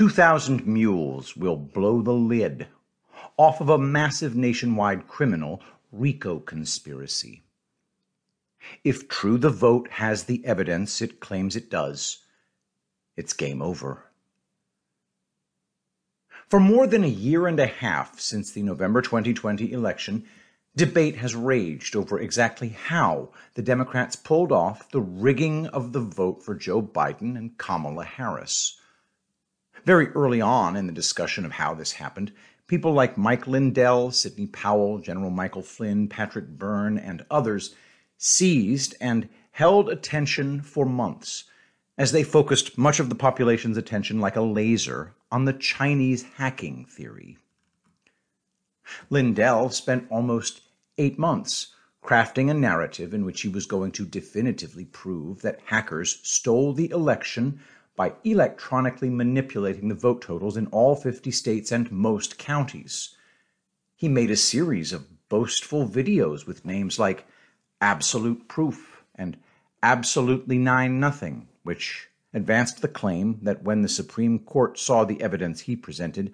2,000 mules will blow the lid off of a massive nationwide criminal RICO conspiracy. If true the vote has the evidence it claims it does, it's game over. For more than a year and a half since the November 2020 election, debate has raged over exactly how the Democrats pulled off the rigging of the vote for Joe Biden and Kamala Harris. Very early on in the discussion of how this happened, people like Mike Lindell, Sidney Powell, General Michael Flynn, Patrick Byrne, and others seized and held attention for months as they focused much of the population's attention like a laser on the Chinese hacking theory. Lindell spent almost eight months crafting a narrative in which he was going to definitively prove that hackers stole the election by electronically manipulating the vote totals in all 50 states and most counties. He made a series of boastful videos with names like absolute proof and absolutely nine nothing, which advanced the claim that when the Supreme Court saw the evidence he presented,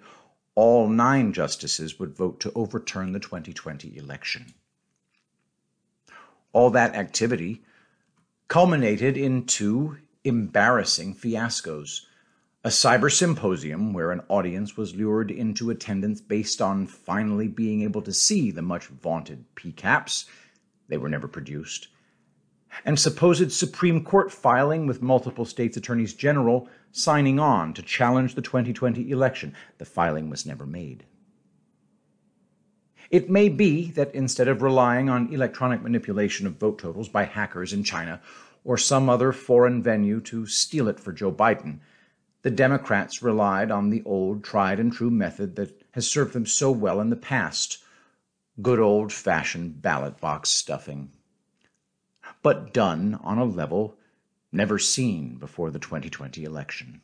all nine justices would vote to overturn the 2020 election. All that activity culminated in two embarrassing fiascos a cyber symposium where an audience was lured into attendance based on finally being able to see the much vaunted PCAPs they were never produced. And supposed Supreme Court filing with multiple states' attorneys general signing on to challenge the 2020 election. The filing was never made. It may be that instead of relying on electronic manipulation of vote totals by hackers in China or some other foreign venue to steal it for Joe Biden, the Democrats relied on the old, tried and true method that has served them so well in the past good old fashioned ballot box stuffing. But done on a level never seen before the 2020 election.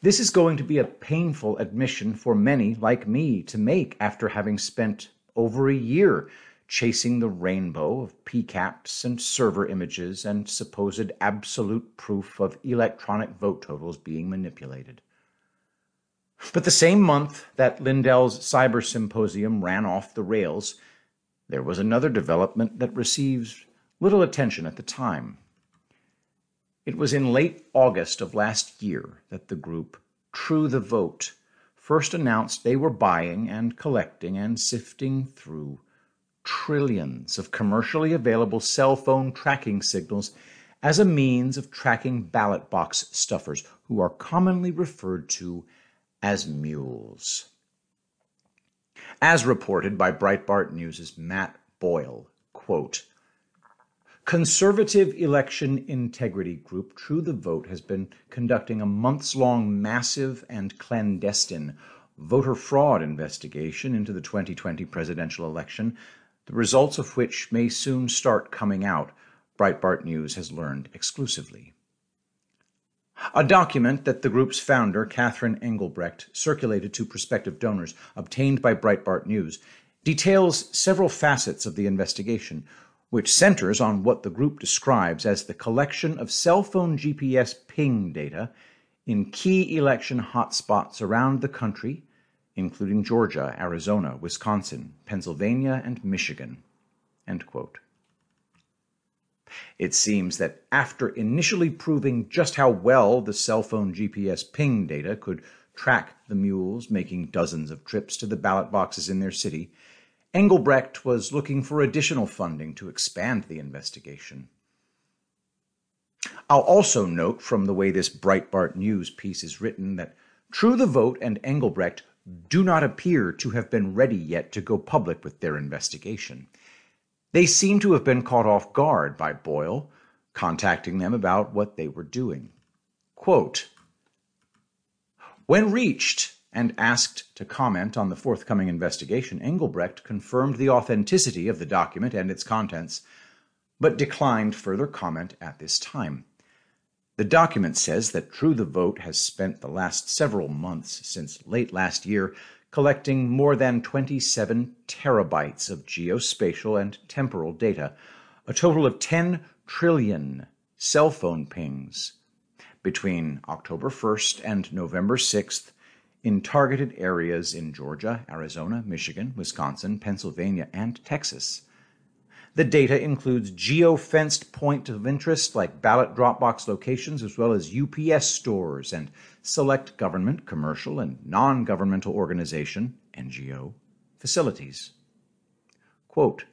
This is going to be a painful admission for many like me to make after having spent over a year chasing the rainbow of PCAPs and server images and supposed absolute proof of electronic vote totals being manipulated. But the same month that Lindell's cyber symposium ran off the rails, there was another development that receives little attention at the time. It was in late August of last year that the group True the Vote first announced they were buying and collecting and sifting through trillions of commercially available cell phone tracking signals as a means of tracking ballot box stuffers, who are commonly referred to as mules. As reported by Breitbart News' Matt Boyle, quote, Conservative election integrity group True the Vote has been conducting a months long massive and clandestine voter fraud investigation into the 2020 presidential election, the results of which may soon start coming out, Breitbart News has learned exclusively. A document that the group's founder, Catherine Engelbrecht, circulated to prospective donors, obtained by Breitbart News, details several facets of the investigation, which centers on what the group describes as the collection of cell phone GPS ping data in key election hotspots around the country, including Georgia, Arizona, Wisconsin, Pennsylvania, and Michigan. It seems that after initially proving just how well the cell phone GPS ping data could track the mules making dozens of trips to the ballot boxes in their city, Engelbrecht was looking for additional funding to expand the investigation. I'll also note from the way this Breitbart News piece is written that True the Vote and Engelbrecht do not appear to have been ready yet to go public with their investigation. They seem to have been caught off guard by Boyle, contacting them about what they were doing. Quote, when reached and asked to comment on the forthcoming investigation, Engelbrecht confirmed the authenticity of the document and its contents, but declined further comment at this time. The document says that True the Vote has spent the last several months since late last year collecting more than 27 terabytes of geospatial and temporal data, a total of 10 trillion cell phone pings, between October 1st and November 6th in targeted areas in Georgia, Arizona, Michigan, Wisconsin, Pennsylvania, and Texas. The data includes geo-fenced point of interest like ballot drop box locations as well as UPS stores and select government, commercial, and non-governmental organization, NGO, facilities. Quote,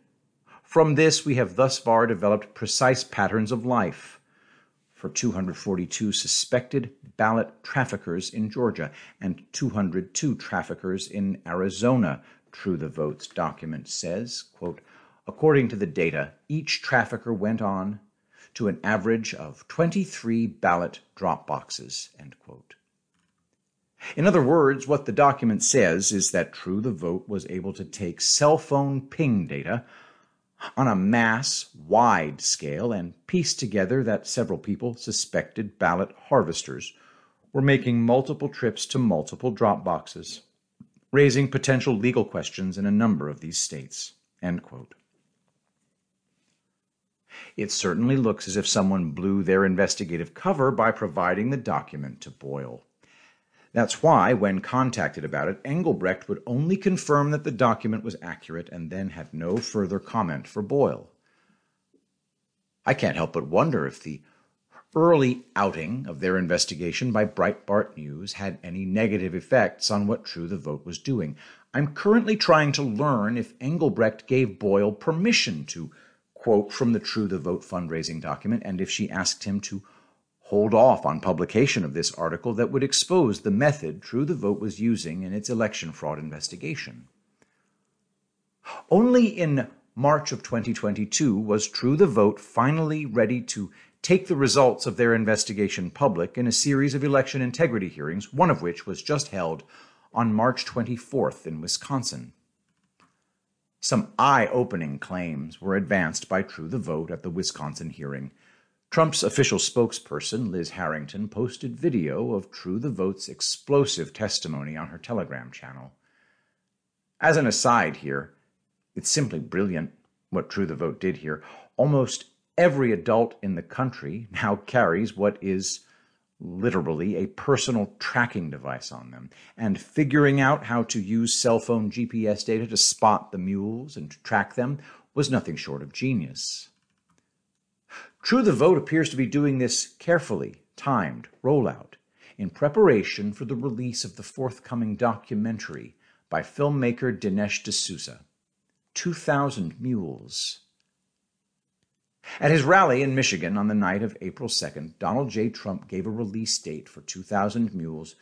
From this we have thus far developed precise patterns of life for 242 suspected ballot traffickers in Georgia and 202 traffickers in Arizona, True the Votes document says, quote, According to the data, each trafficker went on to an average of 23 ballot drop boxes. In other words, what the document says is that True the Vote was able to take cell phone ping data on a mass wide scale and pieced together that several people, suspected ballot harvesters, were making multiple trips to multiple drop boxes, raising potential legal questions in a number of these states. It certainly looks as if someone blew their investigative cover by providing the document to Boyle. That's why, when contacted about it, Engelbrecht would only confirm that the document was accurate and then had no further comment for Boyle. I can't help but wonder if the early outing of their investigation by Breitbart News had any negative effects on what True the Vote was doing. I'm currently trying to learn if Engelbrecht gave Boyle permission to quote from the True the Vote fundraising document, and if she asked him to hold off on publication of this article that would expose the method True the Vote was using in its election fraud investigation. Only in March of 2022 was True the Vote finally ready to take the results of their investigation public in a series of election integrity hearings, one of which was just held on March 24th in Wisconsin. Some eye opening claims were advanced by True the Vote at the Wisconsin hearing. Trump's official spokesperson, Liz Harrington, posted video of True the Vote's explosive testimony on her Telegram channel. As an aside here, it's simply brilliant what True the Vote did here. Almost every adult in the country now carries what is literally a personal tracking device on them, and figuring out how to use cell phone GPS data to spot the mules and to track them was nothing short of genius. True the Vote appears to be doing this carefully timed rollout in preparation for the release of the forthcoming documentary by filmmaker Dinesh D'Souza, 2000 Mules. At his rally in Michigan on the night of April 2nd, Donald J. Trump gave a release date for 2000 Mules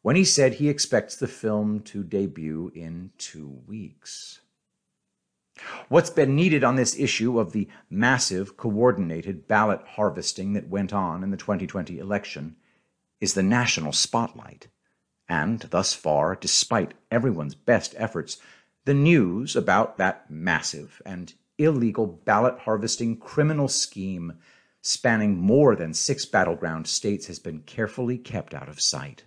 when he said he expects the film to debut in two weeks. What's been needed on this issue of the massive, coordinated ballot harvesting that went on in the 2020 election is the national spotlight. And thus far, despite everyone's best efforts, the news about that massive and illegal ballot harvesting criminal scheme spanning more than six battleground states has been carefully kept out of sight.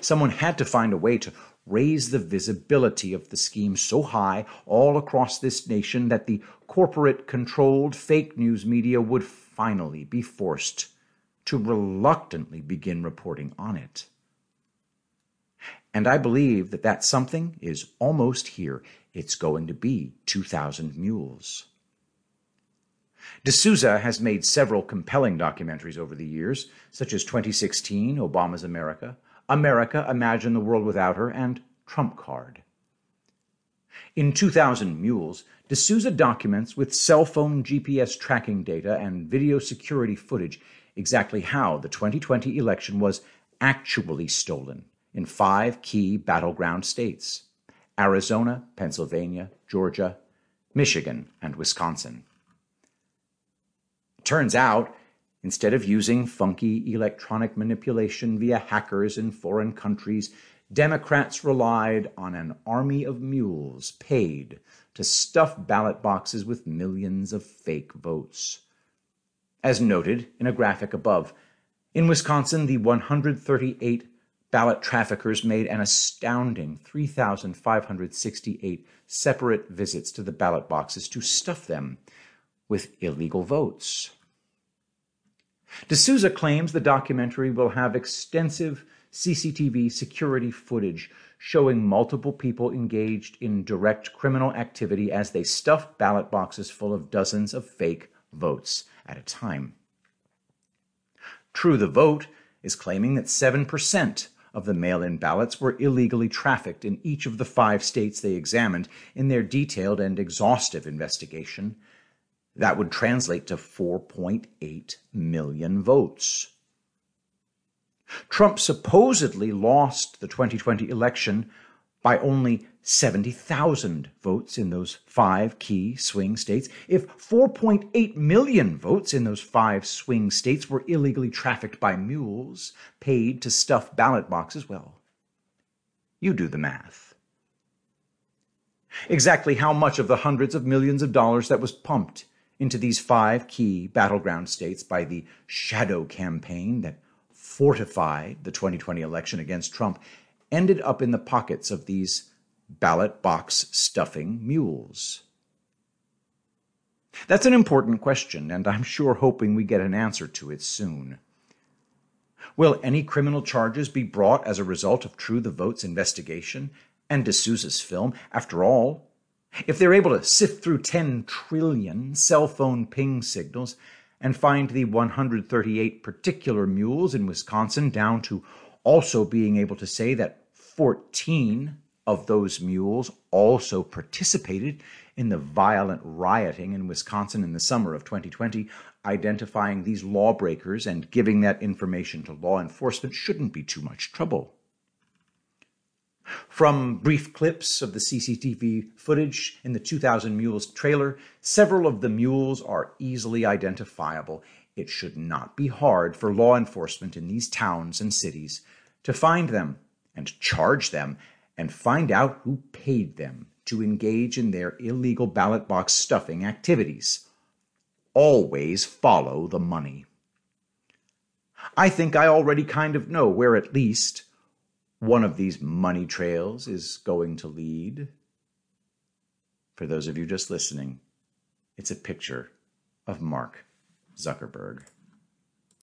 Someone had to find a way to raise the visibility of the scheme so high all across this nation that the corporate controlled fake news media would finally be forced to reluctantly begin reporting on it. And I believe that that something is almost here. It's going to be 2,000 Mules. D'Souza has made several compelling documentaries over the years, such as 2016, Obama's America, America, Imagine the World Without Her, and Trump Card. In 2000 Mules, D'Souza documents with cell phone GPS tracking data and video security footage exactly how the 2020 election was actually stolen in five key battleground states Arizona, Pennsylvania, Georgia, Michigan, and Wisconsin. Turns out, instead of using funky electronic manipulation via hackers in foreign countries, Democrats relied on an army of mules paid to stuff ballot boxes with millions of fake votes. As noted in a graphic above, in Wisconsin, the 138 Ballot traffickers made an astounding 3,568 separate visits to the ballot boxes to stuff them with illegal votes. D'Souza claims the documentary will have extensive CCTV security footage showing multiple people engaged in direct criminal activity as they stuff ballot boxes full of dozens of fake votes at a time. True the Vote is claiming that 7% of the mail in ballots were illegally trafficked in each of the five states they examined in their detailed and exhaustive investigation. That would translate to 4.8 million votes. Trump supposedly lost the 2020 election by only 70,000 votes in those five key swing states. If 4.8 million votes in those five swing states were illegally trafficked by mules paid to stuff ballot boxes, well, you do the math. Exactly how much of the hundreds of millions of dollars that was pumped into these five key battleground states by the shadow campaign that fortified the 2020 election against Trump ended up in the pockets of these ballot box stuffing mules? That's an important question, and I'm sure hoping we get an answer to it soon. Will any criminal charges be brought as a result of True the Vote's investigation and D'Souza's film? After all, if they're able to sift through 10 trillion cell phone ping signals and find the 138 particular mules in Wisconsin down to also being able to say that 14 of those mules also participated in the violent rioting in Wisconsin in the summer of 2020, identifying these lawbreakers and giving that information to law enforcement shouldn't be too much trouble. From brief clips of the CCTV footage in the 2000 Mules trailer, several of the mules are easily identifiable. It should not be hard for law enforcement in these towns and cities to find them and charge them and find out who paid them to engage in their illegal ballot box stuffing activities. Always follow the money. I think I already kind of know where at least one of these money trails is going to lead. For those of you just listening, it's a picture of Mark Zuckerberg.